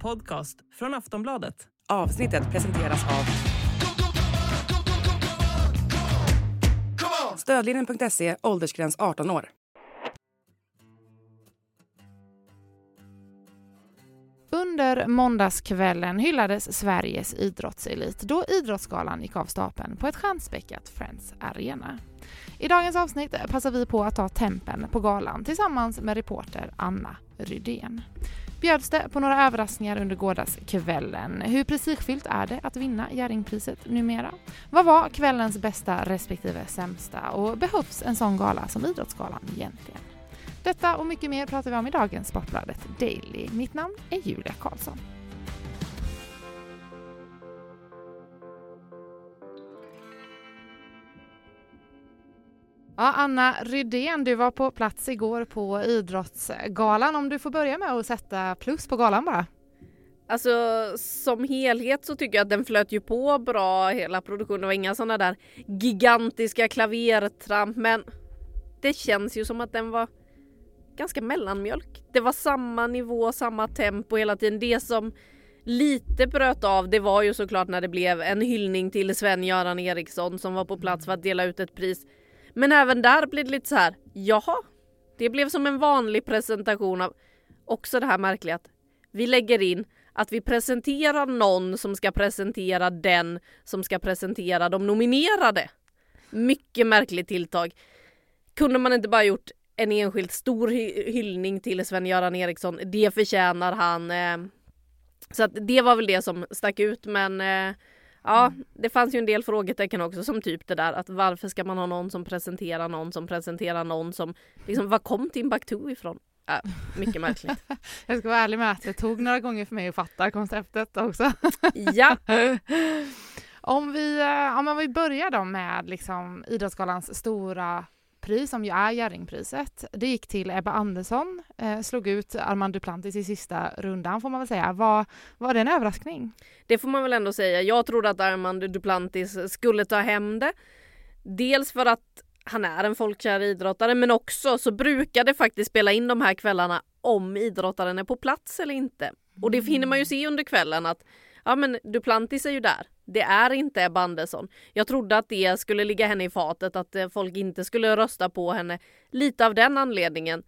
podcast från Aftonbladet. Avsnittet presenteras av Stödlinjen.se, åldersgräns 18 år. Under måndagskvällen hyllades Sveriges idrottselit då Idrottsgalan gick av stapeln på ett stjärnspäckat Friends Arena. I dagens avsnitt passar vi på att ta tempen på galan tillsammans med reporter Anna Rydén. Bjöds det på några överraskningar under gårdagskvällen? Hur prestigefyllt är det att vinna Jerringpriset numera? Vad var kvällens bästa respektive sämsta och behövs en sån gala som Idrottsgalan egentligen? Detta och mycket mer pratar vi om i dagens Sportbladet Daily. Mitt namn är Julia Karlsson. Ja, Anna Rydén, du var på plats igår på Idrottsgalan. Om du får börja med att sätta plus på galan bara. Alltså som helhet så tycker jag att den flöt ju på bra hela produktionen. Det var inga sådana där gigantiska klavertramp men det känns ju som att den var ganska mellanmjölk. Det var samma nivå, samma tempo hela tiden. Det som lite bröt av det var ju såklart när det blev en hyllning till Sven-Göran Eriksson som var på plats för att dela ut ett pris. Men även där blev det lite så här, jaha. Det blev som en vanlig presentation av också det här märkliga att vi lägger in att vi presenterar någon som ska presentera den som ska presentera de nominerade. Mycket märkligt tilltag. Kunde man inte bara gjort en enskilt stor hy hyllning till Sven-Göran Eriksson. Det förtjänar han. Eh. Så att det var väl det som stack ut men eh, ja, det fanns ju en del frågetecken också som typ det där att varför ska man ha någon som presenterar någon som presenterar någon som liksom var kom Timbuktu ifrån? Ja, mycket märkligt. Jag ska vara ärlig med att det tog några gånger för mig att fatta konceptet också. ja. Om vi, eh, om vi börjar då med liksom Idrottsgalans stora pris som ju är Jerringpriset. Det gick till Ebba Andersson, eh, slog ut Armand Duplantis i sista rundan får man väl säga. Var, var det en överraskning? Det får man väl ändå säga. Jag trodde att Armand Duplantis skulle ta hem det. Dels för att han är en folkkär idrottare men också så brukar det faktiskt spela in de här kvällarna om idrottaren är på plats eller inte. Och det mm. hinner man ju se under kvällen att ja men Duplantis är ju där. Det är inte Ebba Andersson. Jag trodde att det skulle ligga henne i fatet, att eh, folk inte skulle rösta på henne. Lite av den anledningen.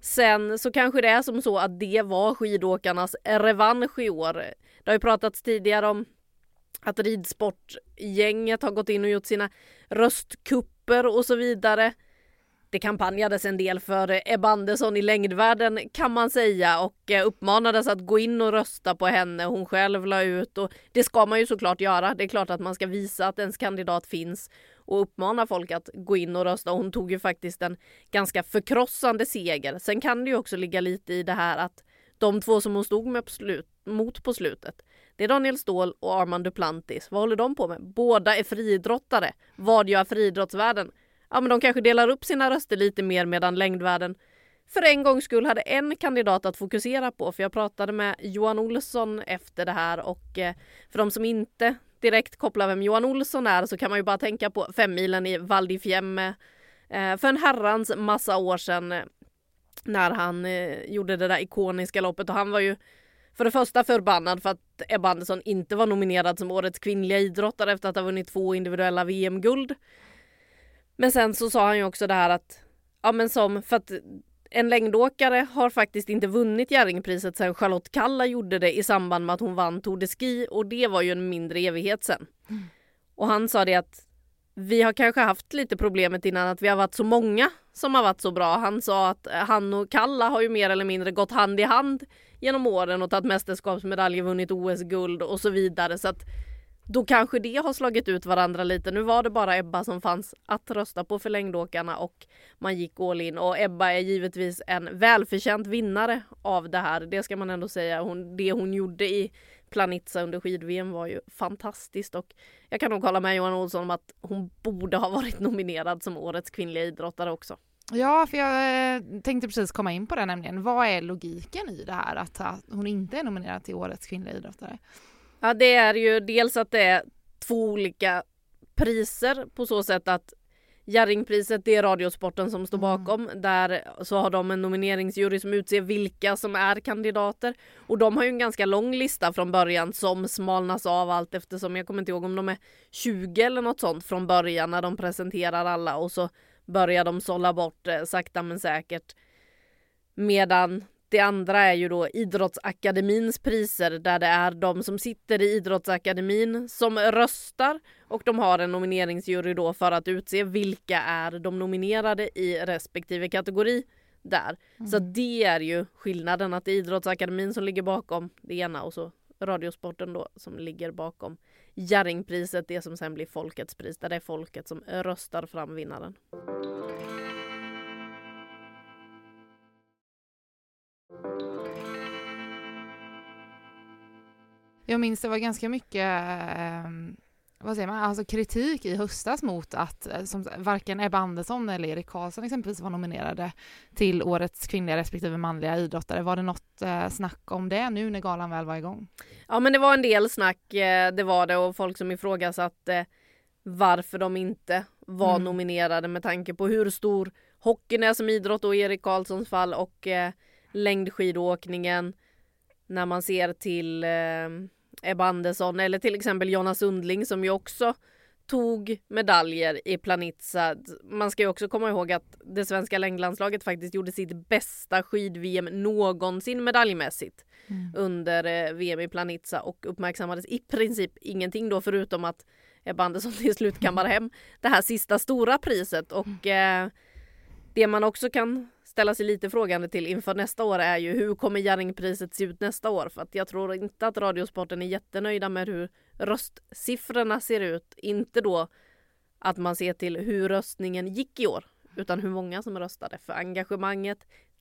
Sen så kanske det är som så att det var skidåkarnas revansch i år. Det har ju pratats tidigare om att ridsportgänget har gått in och gjort sina röstkupper och så vidare. Det kampanjades en del för Ebba Andersson i längdvärlden kan man säga och eh, uppmanades att gå in och rösta på henne. Hon själv la ut och det ska man ju såklart göra. Det är klart att man ska visa att ens kandidat finns och uppmana folk att gå in och rösta. Hon tog ju faktiskt en ganska förkrossande seger. Sen kan det ju också ligga lite i det här att de två som hon stod med på slut, mot på slutet det är Daniel Ståhl och Armand Duplantis. Vad håller de på med? Båda är friidrottare. Vad gör friidrottsvärlden? Ja men de kanske delar upp sina röster lite mer medan längdvärlden för en gångs skull hade en kandidat att fokusera på. För jag pratade med Johan Olsson efter det här och eh, för de som inte direkt kopplar vem Johan Olsson är så kan man ju bara tänka på femmilen i Val di Fiemme eh, för en herrans massa år sedan eh, när han gjorde det där ikoniska loppet och han var ju för det första förbannad för att Ebba Andersson inte var nominerad som årets kvinnliga idrottare efter att ha vunnit två individuella VM-guld. Men sen så sa han ju också det här att, ja men som, för att en längdåkare har faktiskt inte vunnit Jerringpriset sen Charlotte Kalla gjorde det i samband med att hon vann Tour de Ski och det var ju en mindre evighet sen. Mm. Och han sa det att vi har kanske haft lite problemet innan att vi har varit så många som har varit så bra. Han sa att han och Kalla har ju mer eller mindre gått hand i hand genom åren och tagit mästerskapsmedaljer, vunnit OS-guld och så vidare. Så att då kanske det har slagit ut varandra lite. Nu var det bara Ebba som fanns att rösta på för längdåkarna och man gick all in och Ebba är givetvis en välförtjänt vinnare av det här. Det ska man ändå säga. Hon, det hon gjorde i Planitza under skid-VM var ju fantastiskt och jag kan nog hålla med Johan Olsson om att hon borde ha varit nominerad som årets kvinnliga idrottare också. Ja, för jag eh, tänkte precis komma in på det nämligen. Vad är logiken i det här att hon inte är nominerad till årets kvinnliga idrottare? Ja, det är ju dels att det är två olika priser på så sätt att Jerringpriset det är Radiosporten som står Mm. bakom. Där så har de en nomineringsjury som utser vilka som är kandidater. Och de har ju en ganska lång lista från början som smalnas av allt eftersom jag kommer inte ihåg om de är 20 eller något sånt från början när de presenterar alla och så börjar de sålla bort eh, sakta men säkert. Medan det andra är ju då Idrottsakademins priser där det är de som sitter i Idrottsakademin som röstar och de har en nomineringsjury då för att utse vilka är de nominerade i respektive kategori där. Så det är ju skillnaden att det är Idrottsakademin som ligger bakom det ena och så Radiosporten då som ligger bakom Jerringpriset, det som sen blir Folkets pris där det är folket som röstar fram vinnaren. Jag minns det var ganska mycket eh, vad säger man, alltså kritik i höstas mot att eh, som, varken Ebba Andersson eller Erik Karlsson exempelvis var nominerade till årets kvinnliga respektive manliga idrottare. Var det något eh, snack om det nu när galan väl var igång? Ja men det var en del snack, eh, det var det och folk som ifrågasatte varför de inte var Mm. nominerade med tanke på hur stor hockeyn är som idrott och Erik Karlssons fall och eh, längdskidåkningen. När man ser till eh, Ebba Andersson eller till exempel Jonna Sundling som ju också tog medaljer i Planitza. Man ska ju också komma ihåg att det svenska längdlandslaget faktiskt gjorde sitt bästa skid-VM någonsin medaljmässigt under eh, VM i Planitza och uppmärksammades i princip ingenting då förutom att Ebba Andersson till slut kammar hem det här sista stora priset och eh, det man också kan ställa sig lite frågande till inför nästa år är ju hur kommer Jerringpriset se ut nästa år? För att jag tror inte att Radiosporten är jättenöjda med hur röstsiffrorna ser ut. Inte då att man ser till hur röstningen gick i år utan hur många som röstade. För engagemanget,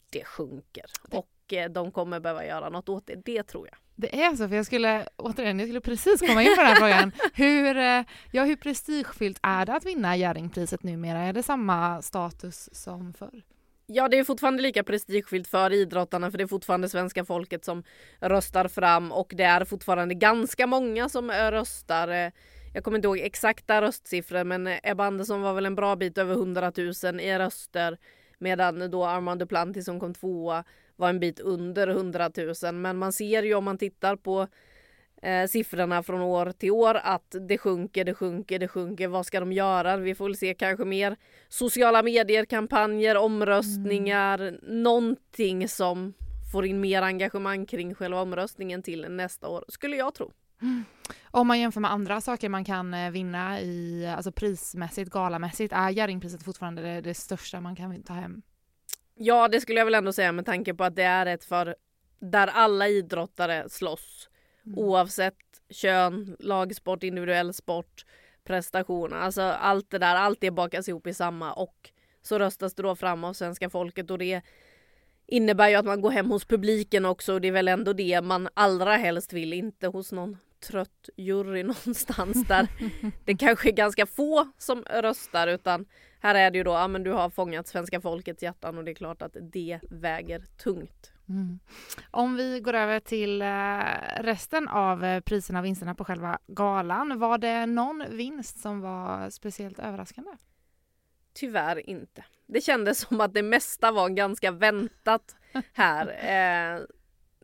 det sjunker. Och eh, de kommer behöva göra något åt det, det tror jag. Det är så, för jag skulle återigen, jag skulle precis komma in på den här frågan. Hur, eh, ja, hur prestigefyllt är det att vinna Jerringpriset numera? Är det samma status som förr? Ja, det är fortfarande lika prestigefyllt för idrottarna för det är fortfarande svenska folket som röstar fram och det är fortfarande ganska många som eh, röstar. Eh. Jag kommer inte ihåg exakta röstsiffror men eh, Ebba Andersson var väl en bra bit över 100 000 i röster medan då Armand Duplantis som kom tvåa var en bit under 100 000. Men man ser ju om man tittar på eh, siffrorna från år till år att det sjunker, det sjunker, det sjunker. Vad ska de göra? Vi får väl se kanske mer sociala medier, kampanjer, omröstningar, någonting som får in mer engagemang kring själva omröstningen till nästa år, skulle jag tro. Om man jämför med andra saker man kan eh, vinna i, alltså prismässigt, galamässigt, är Jerringpriset fortfarande det, det största man kan ta hem? Ja, det skulle jag väl ändå säga med tanke på att det är ett för där alla idrottare slåss Mm. oavsett kön, lagsport, individuell sport, prestation. Alltså allt det där, allt det bakas ihop i samma och så röstas det då fram av svenska folket och det innebär ju att man går hem hos publiken också och det är väl ändå det man allra helst vill, inte hos någon trött jury någonstans där det kanske är ganska få som röstar utan här är det ju då, ja men du har fångat svenska folkets hjärtan och det är klart att det väger tungt. Mm. Om vi går över till eh, resten av eh, priserna och vinsterna på själva galan. Var det någon vinst som var speciellt överraskande? Tyvärr inte. Det kändes som att det mesta var ganska väntat här. Eh,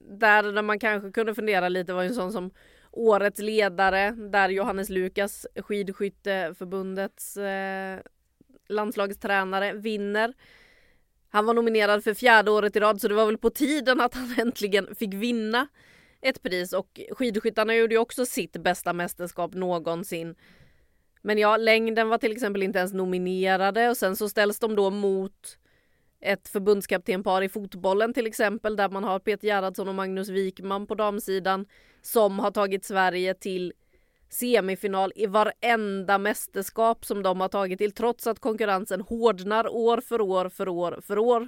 där, man kanske kunde fundera lite var en sån som årets ledare där Johannes Lukas, skidskytteförbundets eh, landslagets tränare, vinner. Han var nominerad för fjärde året i rad så det var väl på tiden att han äntligen fick vinna ett pris och skidskyttarna gjorde ju också sitt bästa mästerskap någonsin. Men ja, längden var till exempel inte ens nominerade och sen så ställs de då mot ett förbundskaptenpar i fotbollen till exempel där man har Peter Gerhardsson och Magnus Wikman på damsidan som har tagit Sverige till semifinal i varenda mästerskap som de har tagit till trots att konkurrensen hårdnar år för år för år för år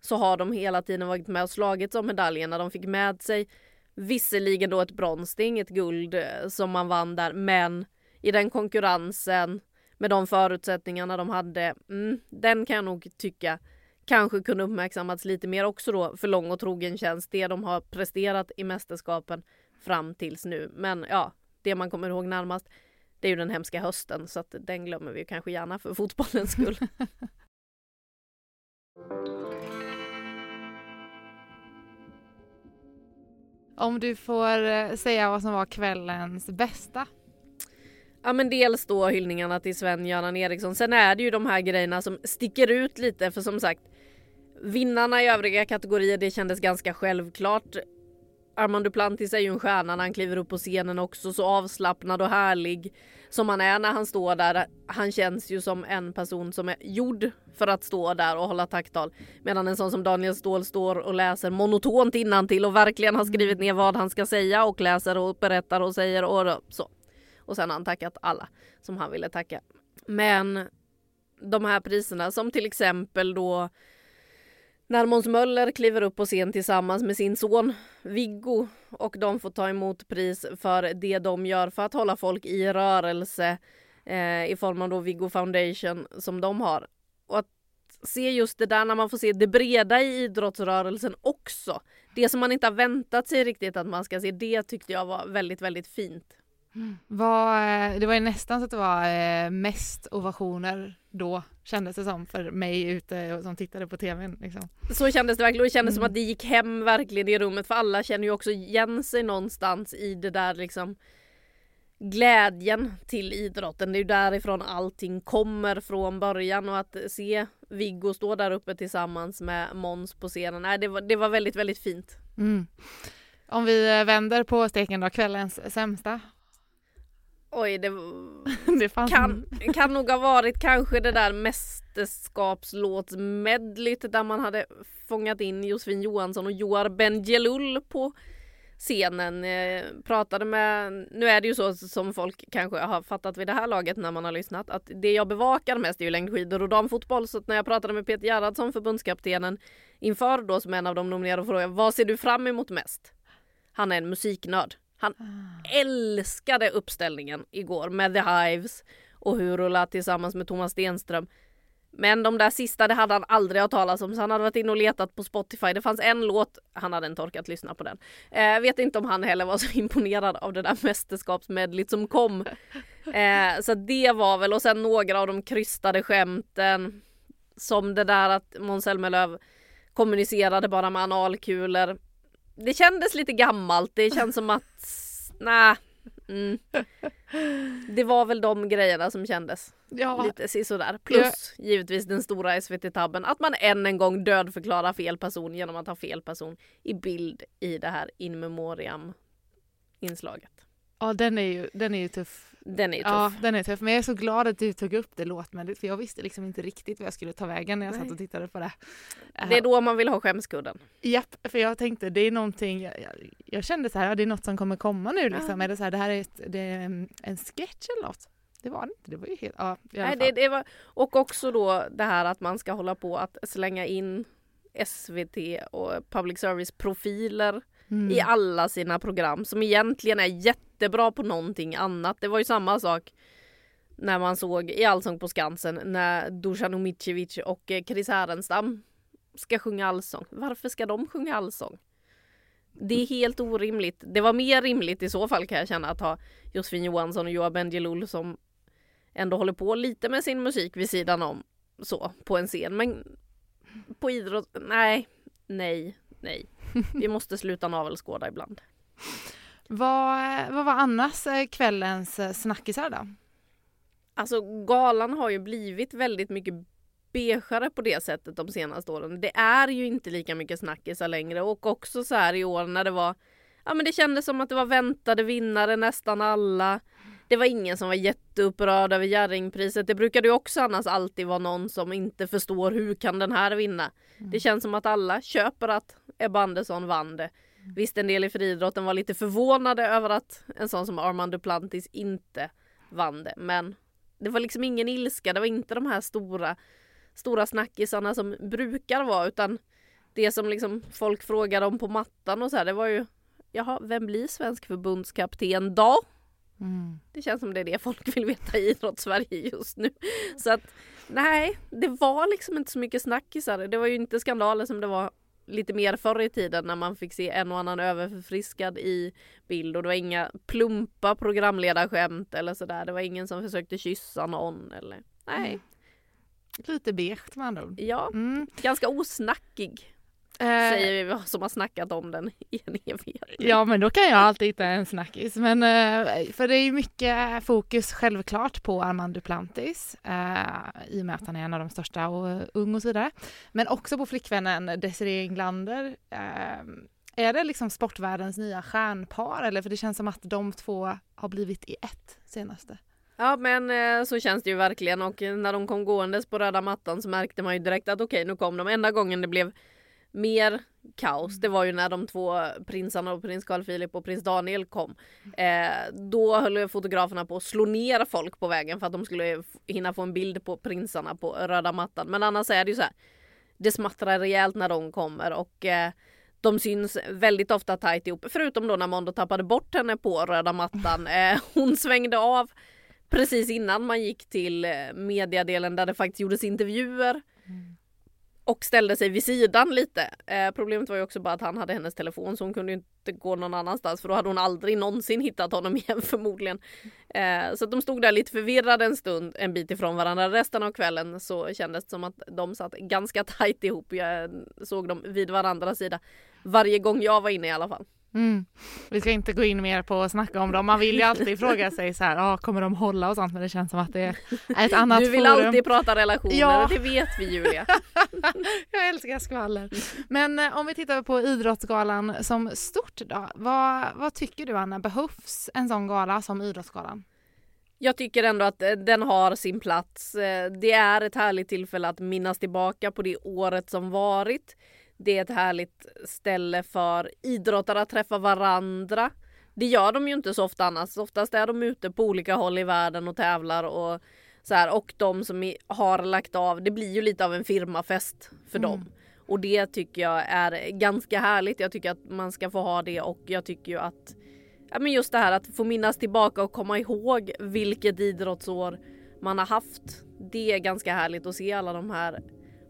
så har de hela tiden varit med och slagits om medaljerna. De fick med sig visserligen då ett brons, det är inget guld eh, som man vann där men i den konkurrensen med de förutsättningarna de hade, mm, den kan jag nog tycka kanske kunde uppmärksammats lite mer också då för lång och trogen tjänst, det de har presterat i mästerskapen fram tills nu. Men ja, det man kommer ihåg närmast. det är ju den hemska hösten så att den glömmer vi kanske gärna för fotbollens skull. Om du får eh, säga vad som var kvällens bästa? Ja men dels då hyllningarna till Sven-Göran Eriksson. Sen är det ju de här grejerna som sticker ut lite för som sagt Vinnarna i övriga kategorier det kändes ganska självklart. Armand Duplantis är ju en stjärna när han kliver upp på scenen också så avslappnad och härlig som han är när han står där. Han känns ju som en person som är gjord för att stå där och hålla tacktal. Medan en sån som Daniel Ståhl står och läser monotont till och verkligen har skrivit ner vad han ska säga och läser och berättar och säger och så. Och sen har han tackat alla som han ville tacka. Men de här priserna som till exempel då när Måns Möller kliver upp på scen tillsammans med sin son Viggo och de får ta emot pris för det de gör för att hålla folk i rörelse eh, i form av då Viggo Foundation som de har. Och att se just det där när man får se det breda i idrottsrörelsen också. Det som man inte har väntat sig riktigt att man ska se, det tyckte jag var väldigt, väldigt fint. Var, eh, det var ju nästan så att det var eh, mest ovationer då kändes det som för mig ute som tittade på tvn. Liksom. Så kändes det verkligen och det kändes mm. som att Mm. det gick hem verkligen i rummet för alla känner ju också igen sig någonstans i det där liksom glädjen till idrotten. Det är ju därifrån allting kommer från början och att se Viggo stå där uppe tillsammans med Måns på scenen. Nej, det, var, det var väldigt, väldigt fint. Mm. Om vi eh, vänder på steken då, kvällens sämsta. Oj, det, det fanns kan, kan nog ha varit kanske det där mästerskapslåtsmedlyt där man hade fångat in Josefin Johansson och Joar Bendjelloul på scenen. Eh, pratade med, nu är det ju så som folk kanske har fattat vid det här laget när man har lyssnat att det jag bevakar mest är ju längdskidor och damfotboll så när jag pratade med Peter Gerhardsson förbundskaptenen inför då som en av de nominerade frågade vad ser du fram emot mest? Han är en musiknörd. Han älskade uppställningen igår med The Hives och Hurula tillsammans med Thomas Stenström. Men de där sista det hade han aldrig hört talas om så han hade varit inne och letat på Spotify. Det fanns en låt, han hade inte orkat lyssna på den. Eh, vet inte om han heller var så imponerad av det där mästerskapsmedlet som kom. Eh, så det var väl och sen några av de krystade skämten. Som det där att Måns Zelmerlöw kommunicerade bara med analkulor. Det kändes lite gammalt. Det känns som att, nej. Mm. Det var väl de grejerna som kändes ja, lite sisådär. Plus givetvis den stora SVT-tabben att man än en gång dödförklarar fel person genom att ha fel person i bild i det här in memoriam inslaget. ja den, är ju, den är ju tuff. Den är ju tuff. Ja, den är tuff. Men jag är så glad att du tog upp det låtmedlet för jag visste liksom inte riktigt vad jag skulle ta vägen när jag Nej. satt och tittade på det. Det är då man vill ha skämskudden. Japp, för jag tänkte det är någonting, jag, jag, jag kände så här, ja, det är något som kommer komma nu liksom. Ja. Är det så här, det här är, ett, det är en, en sketch eller något? Det var det inte, det var ju helt, ja Nej, det, det var, och också då det här att man ska hålla på att slänga in SVT och public service profiler Mm. i alla sina program som egentligen är jättebra på någonting annat. Det var ju samma sak när man såg i Allsång på Skansen när Dusan Omicevic och eh, Chris Härenstam ska sjunga allsång. Varför ska de sjunga allsång? Det är helt orimligt. Det var mer rimligt i så fall kan jag känna att ha Josefin Johansson och Johan Bendjelloul som ändå håller på lite med sin musik vid sidan om så på en scen. Men på idrott, nej, nej, nej. Vi måste sluta navelskåda ibland. Vad, vad var annars eh, kvällens eh, snackisar då? Alltså galan har ju blivit väldigt mycket beigare på det sättet de senaste åren. Det är ju inte lika mycket snackisar längre och också så här i år när det var Ja men det kändes som att det var väntade vinnare nästan alla. Det var ingen som var jätteupprörd över Jerringpriset. Det brukade ju också annars alltid vara någon som inte förstår hur kan den här vinna. Det känns som att alla köper att Ebba Andersson vann det. Visst en del i friidrotten var lite förvånade över att en sån som Armand Duplantis inte vann det. Men det var liksom ingen ilska, det var inte de här stora, stora snackisarna som brukar vara utan det som liksom folk frågade om på mattan och så här, det var ju Jaha, vem blir svensk förbundskapten då? Mm. Det känns som det är det folk vill veta i idrottssverige just nu. Så att nej, det var liksom inte så mycket snackisar. Det var ju inte skandaler som det var lite mer förr i tiden när man fick se en och annan överförfriskad i bild och det var inga plumpa programledarskämt eller sådär. Det var ingen som försökte kyssa någon eller nej. Mm. Lite beige med andra ord. Ja, Mm. ganska osnackig säger vi som har snackat om den i en evighet. Ja, men då kan jag alltid hitta en snackis. Men, eh, för det är ju mycket fokus självklart på Armand Duplantis eh, i och med att han är en av de största och eh, ung och så vidare. Men också på flickvännen Desiree Englander. Eh, är det liksom sportvärldens nya stjärnpar eller? För det känns som att de två har blivit i ett senaste. Ja men eh, så känns det ju verkligen och när de kom gåendes på röda mattan så märkte man ju direkt att okej nu kom de. Enda gången det blev mer kaos det var ju när de två prinsarna och prins Carl Philip och prins Daniel kom. Eh, då höll fotograferna på att slå ner folk på vägen för att de skulle hinna få en bild på prinsarna på röda mattan. Men annars är det ju så här. Det smattrar rejält när de kommer och eh, de syns väldigt ofta tajt ihop. Förutom då när Mondo tappade bort henne på röda mattan. Eh, hon svängde av precis innan man gick till eh, mediadelen där det faktiskt gjordes intervjuer. Och ställde sig vid sidan lite. Eh, problemet var ju också bara att han hade hennes telefon så hon kunde ju inte gå någon annanstans för då hade hon aldrig någonsin hittat honom igen förmodligen. Eh, så att de stod där lite förvirrade en stund en bit ifrån varandra. Resten av kvällen så kändes det som att de satt ganska tajt ihop. Jag såg dem vid varandras sida varje gång jag var inne i alla fall. Mm. Vi ska inte gå in mer på att snacka om dem. Man vill ju alltid fråga sig så här, ah, kommer de hålla och sånt? Men det känns som att det är ett annat Du vill forum. alltid prata relationer, Ja. det vet vi Julia. Jag älskar skvaller. Men eh, om vi tittar på Idrottsgalan som stort då. Vad, vad tycker du Anna, behövs en sån gala som Idrottsgalan? Jag tycker ändå att eh, den har sin plats. Eh, Det är ett härligt tillfälle att minnas tillbaka på det året som varit. Det är ett härligt ställe för idrottare att träffa varandra. Det gör de ju inte så ofta annars. Oftast är de ute på olika håll i världen och tävlar och så här. Och de som har lagt av, det blir ju lite av en firmafest för Mm. dem. Och det tycker jag är ganska härligt. Jag tycker att man ska få ha det och jag tycker ju att ja, men just det här att få minnas tillbaka och komma ihåg vilket idrottsår man har haft. Det är ganska härligt att se alla de här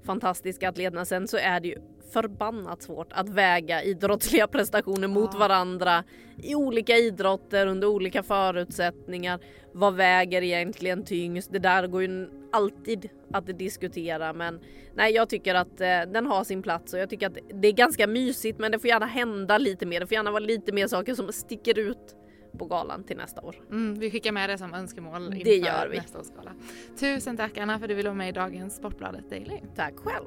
fantastiska atleterna. Sen så är det ju förbannat svårt att väga idrottsliga prestationer mot varandra i olika idrotter under olika förutsättningar. Vad väger egentligen tyngst? Det där går ju alltid att diskutera men nej jag tycker att eh, den har sin plats och jag tycker att det är ganska mysigt men det får gärna hända lite mer. Det får gärna vara lite mer saker som sticker ut på galan till nästa år. Mm, vi skickar med det som önskemål Det inför gör vi. nästa års gala. Tusen tack Anna för att du ville vara med i dagens Sportbladet Daily. Tack själv!